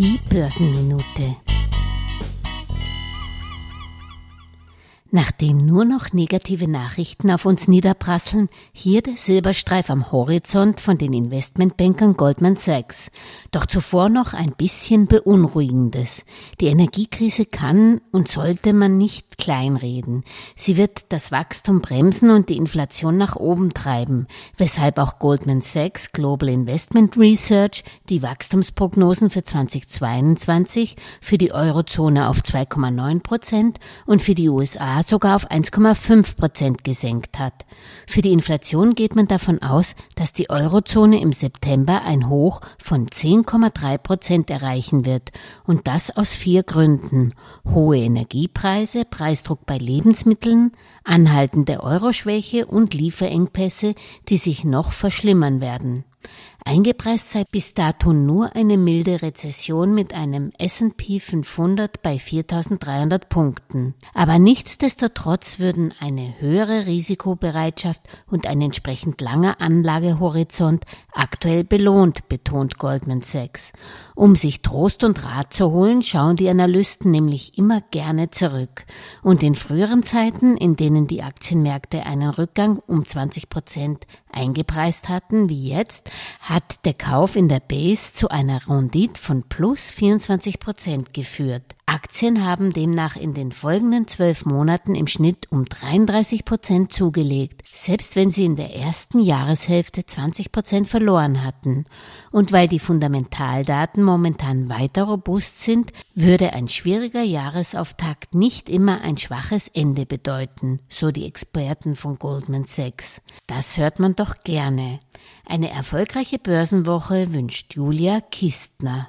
Die Börsenminute. Nachdem nur noch negative Nachrichten auf uns niederprasseln, hier der Silberstreif am Horizont von den Investmentbankern Goldman Sachs. Doch zuvor noch ein bisschen Beunruhigendes. Die Energiekrise kann und sollte man nicht kleinreden. Sie wird das Wachstum bremsen und die Inflation nach oben treiben, weshalb auch Goldman Sachs Global Investment Research die Wachstumsprognosen für 2022 für die Eurozone auf 2,9 Prozent und für die USA sogar auf 1,5 Prozent gesenkt hat. Für die Inflation geht man davon aus, dass die Eurozone im September ein Hoch von 10,3 Prozent erreichen wird. Und das aus vier Gründen. Hohe Energiepreise, Preisdruck bei Lebensmitteln, anhaltende Euroschwäche und Lieferengpässe, die sich noch verschlimmern werden. Eingepreist sei bis dato nur eine milde Rezession mit einem S&P 500 bei 4300 Punkten. Aber nichtsdestotrotz würden eine höhere Risikobereitschaft und ein entsprechend langer Anlagehorizont aktuell belohnt, betont Goldman Sachs. Um sich Trost und Rat zu holen, schauen die Analysten nämlich immer gerne zurück. Und in früheren Zeiten, in denen die Aktienmärkte einen Rückgang um 20 Prozent eingepreist hatten, wie jetzt, hat der Kauf in der Base zu einer Rendite von plus 24 Prozent geführt. Aktien haben demnach in den folgenden zwölf Monaten im Schnitt um 33 Prozent zugelegt, selbst wenn sie in der ersten Jahreshälfte 20 Prozent verloren hatten. Und weil die Fundamentaldaten momentan weiter robust sind, würde ein schwieriger Jahresauftakt nicht immer ein schwaches Ende bedeuten, so die Experten von Goldman Sachs. Das hört man doch gerne. Eine erfolgreiche Börsenwoche wünscht Julia Kistner.